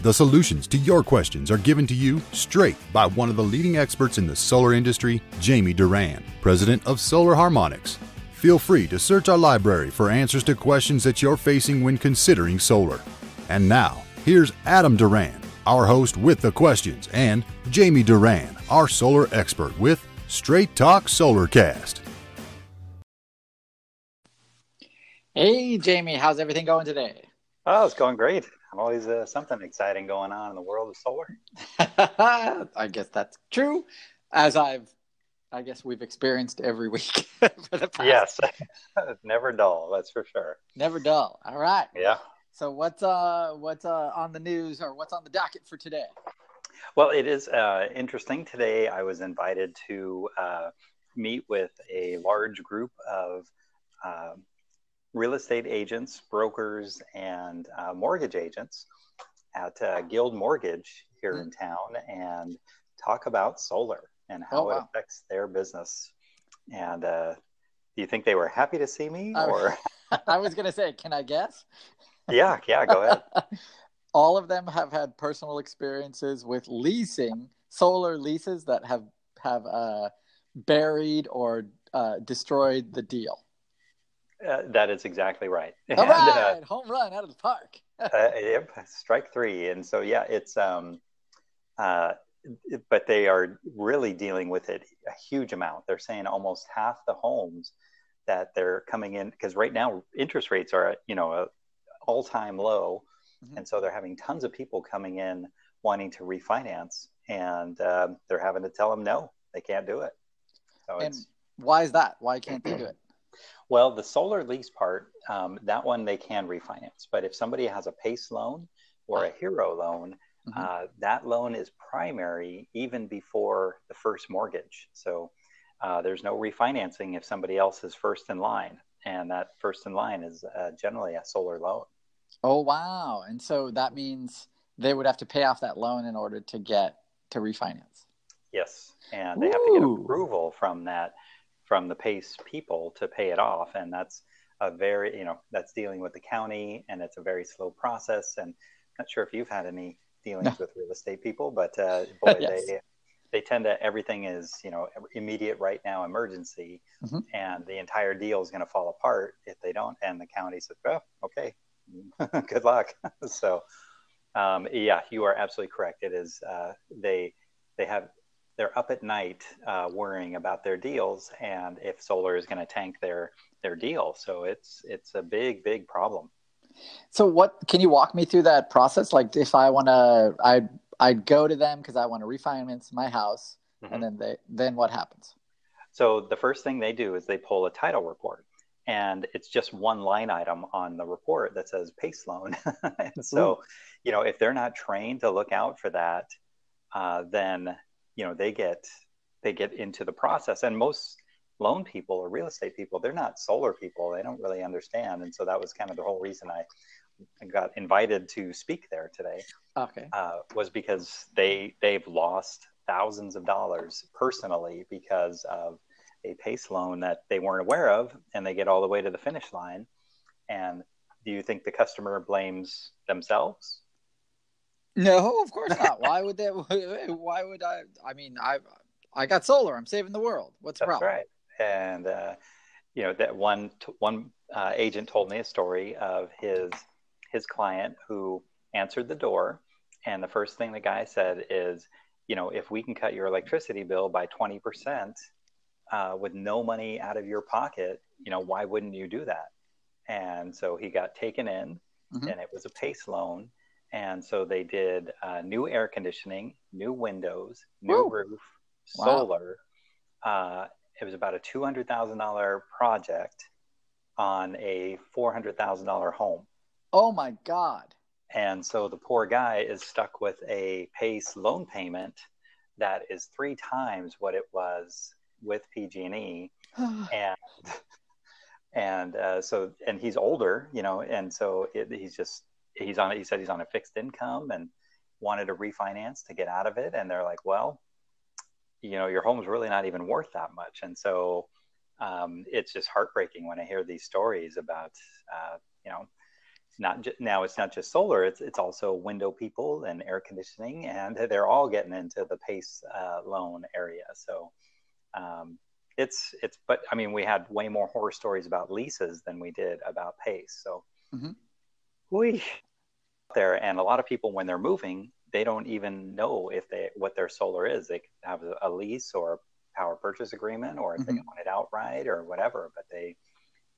The solutions to your questions are given to you straight by one of the leading experts in the solar industry, Jamie Duran, president of Solar Harmonics. Feel free to search our library for answers to questions that you're facing when considering solar. And now, here's Adam Duran, our host with the questions, and Jamie Duran, our solar expert with Straight Talk Solarcast. Hey, Jamie, how's everything going today? Oh, it's going great always uh, something exciting going on in the world of solar. I guess that's true, as I've, I guess we've experienced every week for the past. Yes, never dull. That's for sure. Never dull. All right. Yeah. So what's uh what's uh on the news or what's on the docket for today? Well, it is uh, interesting. Today, I was invited to uh, meet with a large group of uh, real estate agents, brokers, and uh, mortgage agents at uh, Guild Mortgage here mm-hmm. in town and talk about solar and how oh, wow. it affects their business. And uh, do you think they were happy to see me or? I was going to say, can I guess? yeah, yeah, go ahead. All of them have had personal experiences with leasing solar leases that have have uh, buried or uh, destroyed the deal. Uh, that is exactly right. All and, right, uh, home run out of the park. uh, yep, strike three. And so, yeah, it's um, uh, but they are really dealing with it a huge amount. They're saying almost half the homes that they're coming in because right now interest rates are at you know a all time low, mm-hmm. and so they're having tons of people coming in wanting to refinance, and uh, they're having to tell them no, they can't do it. So and why is that? Why can't they do it? Well, the solar lease part, um, that one they can refinance. But if somebody has a PACE loan or a HERO loan, mm-hmm. uh, that loan is primary even before the first mortgage. So uh, there's no refinancing if somebody else is first in line. And that first in line is uh, generally a solar loan. Oh, wow. And so that means they would have to pay off that loan in order to get to refinance. Yes. And they Ooh. have to get approval from that from the PACE people to pay it off. And that's a very, you know, that's dealing with the county and it's a very slow process. And I'm not sure if you've had any dealings with real estate people, but uh, boy, yes. they, they tend to, everything is, you know, immediate right now emergency mm-hmm. and the entire deal is going to fall apart if they don't. And the county says, well, okay, good luck. so, um, yeah, you are absolutely correct. It is, uh, they, they have they're up at night uh, worrying about their deals and if solar is going to tank their their deal. So it's it's a big big problem. So what can you walk me through that process? Like if I want to, I I'd go to them because I want to refinance my house, mm-hmm. and then they then what happens? So the first thing they do is they pull a title report, and it's just one line item on the report that says PACE loan. and so, Ooh. you know, if they're not trained to look out for that, uh, then you know they get they get into the process. And most loan people or real estate people they're not solar people. They don't really understand. And so that was kind of the whole reason i got invited to speak there today okay. uh, was because they they've lost thousands of dollars personally because of a PACE loan that they weren't aware of. And they get all the way to the finish line. And do you think the customer blames themselves no, of course not. why would that? Why would I? I mean, I I got solar. I'm saving the world. What's the That's problem? right. And uh, you know that one one uh, agent told me a story of his his client who answered the door, and the first thing the guy said is, you know, if we can cut your electricity bill by twenty percent uh, with no money out of your pocket, you know, why wouldn't you do that? And so he got taken in, mm-hmm. and it was a PACE loan and so they did uh, new air conditioning, new windows, new Woo. roof, wow. solar. Uh, it was about a two hundred thousand dollar project on a four hundred thousand dollar home. Oh my god! And so the poor guy is stuck with a PACE loan payment that is three times what it was with PG&E, and and uh, so and he's older, you know, and so it, he's just he's on he said he's on a fixed income and wanted to refinance to get out of it, and they're like, well, you know, your home's really not even worth that much, and so um, it's just heartbreaking when I hear these stories about uh, you know not ju- now it's not just solar it's it's also window people and air conditioning and they're all getting into the PACE uh, loan area. So um, it's it's but i mean we had way more horror stories about leases than we did about PACE. So mm-hmm. we there and a lot of people when they're moving they don't even know if they what their solar is they have a lease or a power purchase agreement or if mm-hmm. they want it outright or whatever but they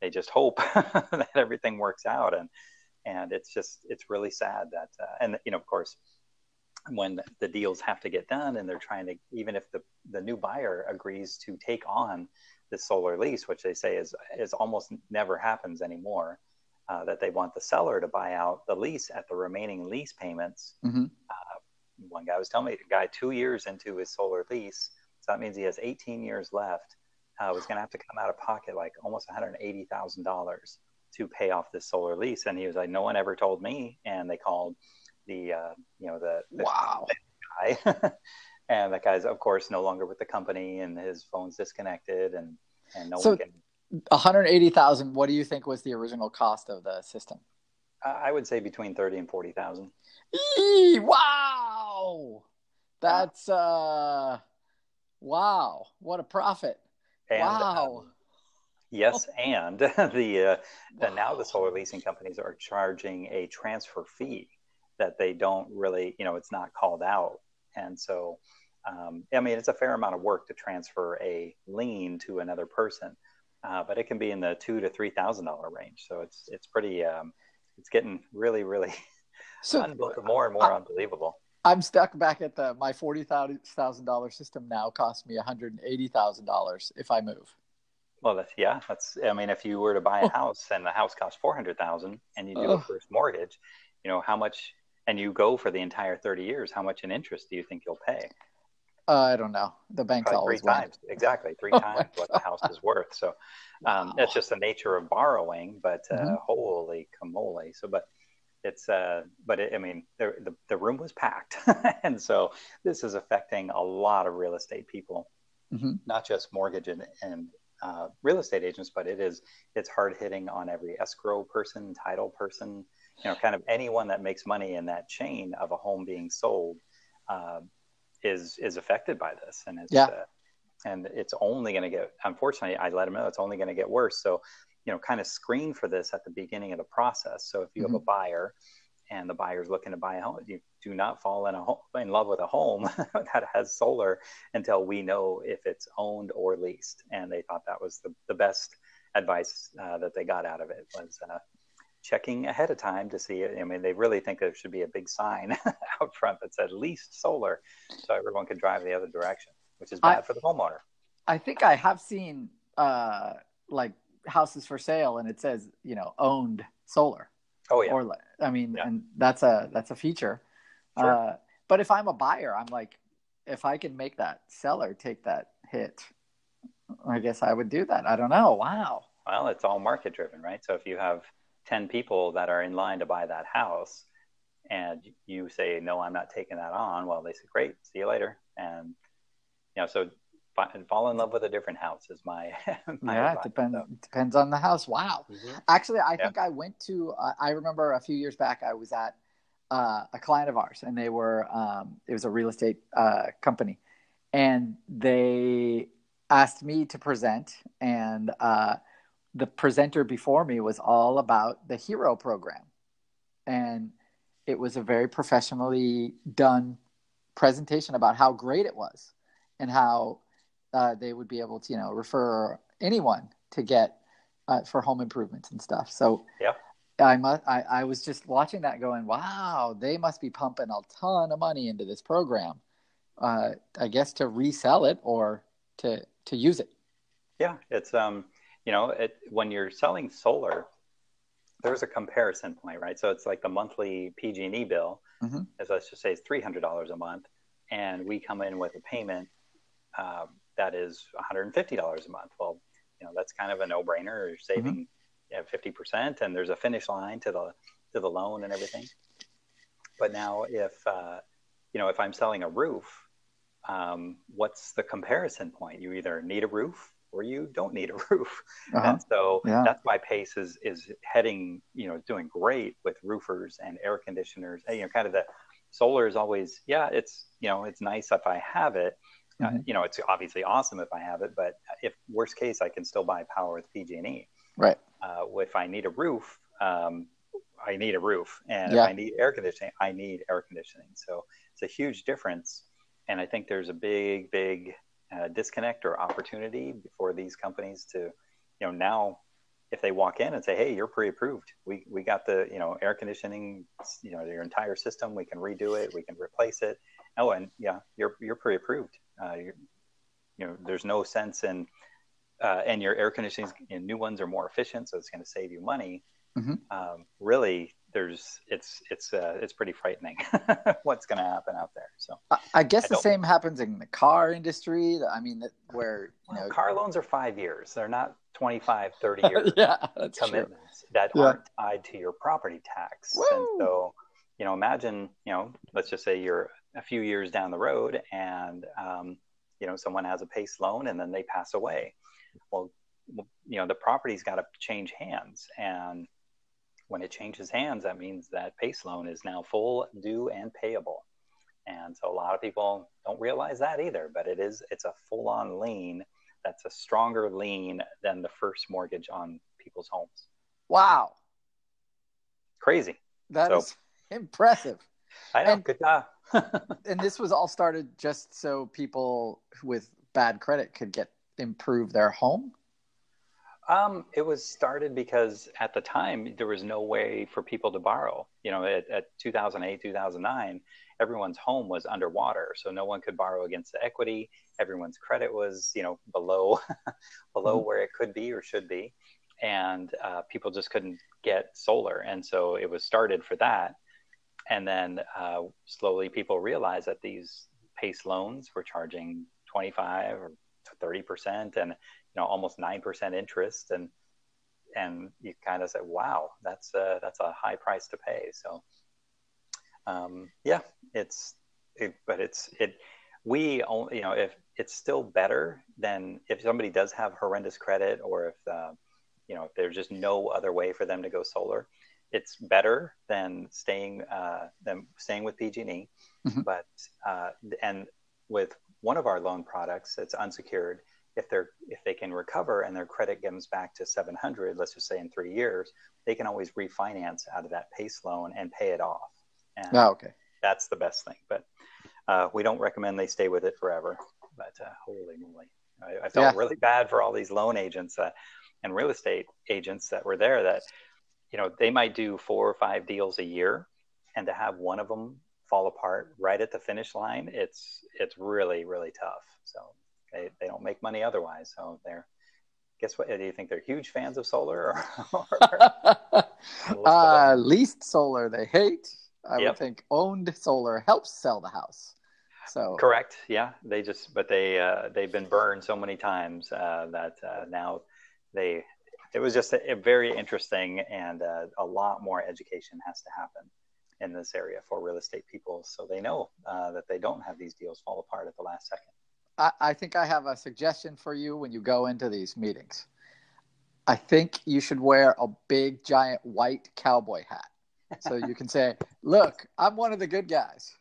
they just hope that everything works out and and it's just it's really sad that uh, and you know of course when the deals have to get done and they're trying to even if the the new buyer agrees to take on the solar lease which they say is is almost never happens anymore uh, that they want the seller to buy out the lease at the remaining lease payments mm-hmm. uh, one guy was telling me a guy two years into his solar lease so that means he has 18 years left uh, was going to have to come out of pocket like almost $180000 to pay off this solar lease. And he was like, no one ever told me. And they called the, uh, you know, the, the wow guy. and that guy's, of course, no longer with the company and his phone's disconnected and, and no so one can. 180,000. What do you think was the original cost of the system? I would say between 30 and 40,000. Wow. That's, uh, wow. What a profit. And, wow. Um, Yes, and the, uh, the now the solar leasing companies are charging a transfer fee that they don't really, you know, it's not called out, and so um, I mean it's a fair amount of work to transfer a lien to another person, uh, but it can be in the two to three thousand dollar range. So it's it's pretty, um, it's getting really really so, more and more I, unbelievable. I'm stuck back at the my forty thousand dollar system now costs me one hundred and eighty thousand dollars if I move. Well, that's, yeah, that's. I mean, if you were to buy a oh. house and the house costs four hundred thousand, and you do a first mortgage, you know how much, and you go for the entire thirty years, how much in interest do you think you'll pay? Uh, I don't know. The bank's Probably always three times, exactly three oh times what the house is worth. So um, wow. that's just the nature of borrowing. But uh, mm-hmm. holy camole! So, but it's uh, but it, I mean, the, the the room was packed, and so this is affecting a lot of real estate people, mm-hmm. not just mortgage and, and uh, real estate agents, but it is it's hard hitting on every escrow person, title person, you know, kind of anyone that makes money in that chain of a home being sold uh, is is affected by this, and it's yeah. Uh, and it's only going to get. Unfortunately, I let them know it's only going to get worse. So, you know, kind of screen for this at the beginning of the process. So, if you mm-hmm. have a buyer and the buyer's looking to buy a home, you do not fall in a home, in love with a home that has solar until we know if it's owned or leased. And they thought that was the, the best advice uh, that they got out of it was uh, checking ahead of time to see it. I mean, they really think there should be a big sign out front that said leased solar so everyone can drive the other direction, which is bad I, for the homeowner. I think I have seen uh, like houses for sale and it says, you know, owned solar. Oh yeah. Or I mean, yeah. and that's a that's a feature. Sure. Uh, but if I'm a buyer, I'm like, if I can make that seller take that hit, I guess I would do that. I don't know. Wow. Well, it's all market driven, right? So if you have ten people that are in line to buy that house, and you say no, I'm not taking that on, well, they say great, see you later, and you know, so fall in love with a different house is my, my yeah it depends so. depends on the house wow mm-hmm. actually i yeah. think i went to uh, i remember a few years back i was at uh, a client of ours and they were um, it was a real estate uh, company and they asked me to present and uh, the presenter before me was all about the HERO program and it was a very professionally done presentation about how great it was and how uh, they would be able to, you know, refer anyone to get uh, for home improvements and stuff. So yeah, I must. I, I was just watching that, going, "Wow, they must be pumping a ton of money into this program." Uh, I guess to resell it or to to use it. Yeah, it's um, you know, it, when you're selling solar, there's a comparison point, right? So it's like the monthly PG&E bill, mm-hmm. as let's just say, it's three hundred dollars a month, and we come in with a payment um, that is $150 a month. Well, you know that's kind of a no-brainer. You're saving mm-hmm. 50%, and there's a finish line to the to the loan and everything. But now, if uh, you know, if I'm selling a roof, um, what's the comparison point? You either need a roof or you don't need a roof. Uh-huh. And so yeah. that's why PACE is is heading, you know, doing great with roofers and air conditioners. And, you know, kind of the solar is always, yeah, it's you know, it's nice if I have it. Uh, mm-hmm. Uh, you know, it's obviously awesome if I have it, but if worst case, I can still buy power with PG&E. Right. Uh, if I need a roof, um, I need a roof, and yeah. if I need air conditioning, I need air conditioning. So it's a huge difference, and I think there's a big, big uh, disconnect or opportunity for these companies to, you know, now if they walk in and say, "Hey, you're pre-approved. We we got the you know air conditioning, you know, your entire system. We can redo it. We can replace it. Oh, and yeah, you're you're pre-approved. Uh, you're, you know, there's no sense in, uh, and your air conditioning, you know, new ones are more efficient, so it's going to save you money. Mm-hmm. Um, really, there's it's it's uh, it's pretty frightening what's going to happen out there. So I, guess I the same happens in the car industry. I mean, where you well, know car loans are five years. They're not 25, 30 years yeah, commitments true. that yeah. aren't tied to your property tax. Woo! And so, you know, imagine you know, let's just say you're a few years down the road, and um, you know, someone has a PACE loan, and then they pass away. Well, you know, the property's got to change hands, and when it changes hands, that means that PACE loan is now full, due, and payable. And so a lot of people don't realize that either, but it is it's a full-on lien that's a stronger lien than the first mortgage on people's homes. Wow. Crazy. That so, is impressive. I know. And, good job. and this was all started just so people with bad credit could get improve their home. Um, it was started because at the time there was no way for people to borrow. You know, at, at 2008, 2009, everyone's home was underwater, so no one could borrow against the equity. Everyone's credit was, you know, below below mm-hmm. where it could be or should be, and uh, people just couldn't get solar. And so it was started for that. And then uh, slowly people realized that these PACE loans were charging 25 or 30 percent, and know almost nine percent interest, and and you kind of say, wow, that's a, that's a high price to pay. So um, yeah, it's it, but it's it we only you know if it's still better than if somebody does have horrendous credit or if uh, you know if there's just no other way for them to go solar it's better than staying uh, than staying with PG&E mm-hmm. but uh, and with one of our loan products it's unsecured if they're if they can recover and their credit comes back to 700 let's just say in three years they can always refinance out of that PACE loan and pay it off. And oh, okay. that's the best thing but uh, we don't recommend they stay with it forever but uh, holy moly. I, I felt yeah. really bad for all these loan agents uh, and real estate agents that were there that you know they might do four or five deals a year and to have one of them fall apart right at the finish line it's it's really really tough. So they, they don't make money otherwise. So they're, guess what? Do you think they're huge fans of solar or, or uh, leased solar they hate? I yep. would think owned solar helps sell the house. So correct, yeah. They just, but they uh, they've been burned so many times uh, that uh, now they. It was just a, a very interesting, and uh, a lot more education has to happen in this area for real estate people, so they know uh, that they don't have these deals fall apart at the last second. I, I think I have a suggestion for you when you go into these meetings. I think you should wear a big, giant white cowboy hat. So you can say, look, I'm one of the good guys.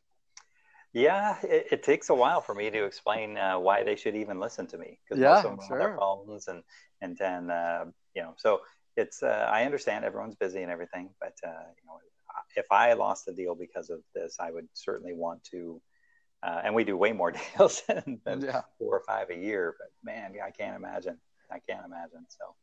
Yeah, it, it takes a while for me to explain uh, why they should even listen to me because yeah, most of them sure. on their phones and and then uh, you know so it's uh, I understand everyone's busy and everything, but uh, you know if I lost a deal because of this, I would certainly want to uh, and we do way more deals than, than yeah. four or five a year. But man, I can't imagine. I can't imagine. So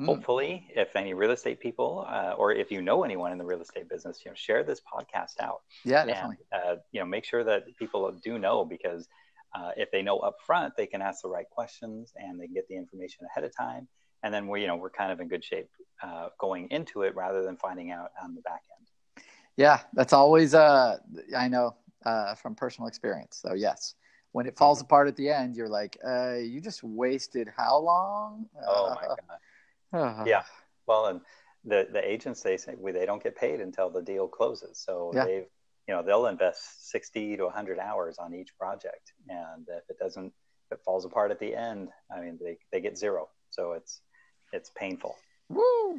mm. hopefully, if any real estate people, uh, or if you know anyone in the real estate business, you know, share this podcast out. Yeah, definitely. And, uh, you know, make sure that people do know because uh, if they know up front, they can ask the right questions and they get the information ahead of time. And then we, you know, we're kind of in good shape uh, going into it rather than finding out on the back end. Yeah, that's always. Uh, I know uh, from personal experience. So yes, when it falls apart at the end, you're like, uh, you just wasted how long? Oh my god. yeah. Well, and the the agents they say well, they don't get paid until the deal closes. So yeah. they've you know they'll invest 60 to 100 hours on each project and if it doesn't if it falls apart at the end i mean they, they get zero so it's it's painful Woo!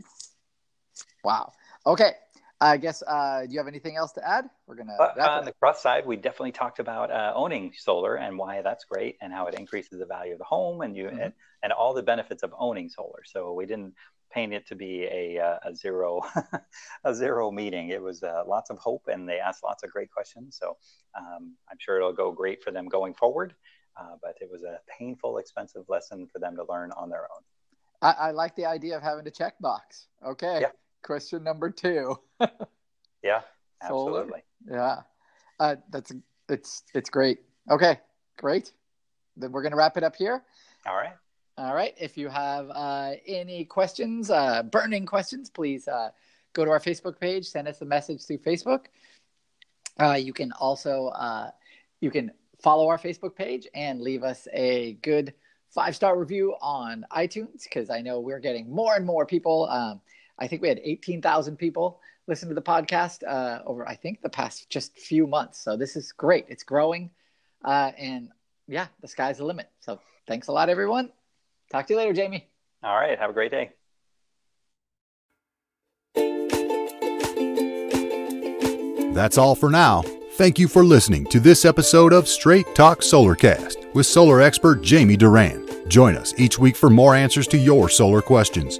wow okay I guess. Uh, do you have anything else to add? We're gonna. Uh, on the cross side, we definitely talked about uh, owning solar and why that's great, and how it increases the value of the home, and you mm-hmm. and, and all the benefits of owning solar. So we didn't paint it to be a uh, a zero a zero meeting. It was uh, lots of hope, and they asked lots of great questions. So um, I'm sure it'll go great for them going forward. Uh, but it was a painful, expensive lesson for them to learn on their own. I, I like the idea of having a checkbox. Okay. Yeah question number two. yeah, absolutely. Solar. Yeah, uh, that's it's it's great. Okay, great. Then we're gonna wrap it up here. All right. All right. If you have uh, any questions, uh, burning questions, please uh, go to our Facebook page. Send us a message through Facebook. Uh, you can also uh, you can follow our Facebook page and leave us a good five star review on iTunes because I know we're getting more and more people. Um, I think we had 18,000 people listen to the podcast uh, over, I think, the past just few months. So this is great. It's growing. Uh, and yeah, the sky's the limit. So thanks a lot, everyone. Talk to you later, Jamie. All right. Have a great day. That's all for now. Thank you for listening to this episode of Straight Talk Solarcast with solar expert Jamie Duran. Join us each week for more answers to your solar questions.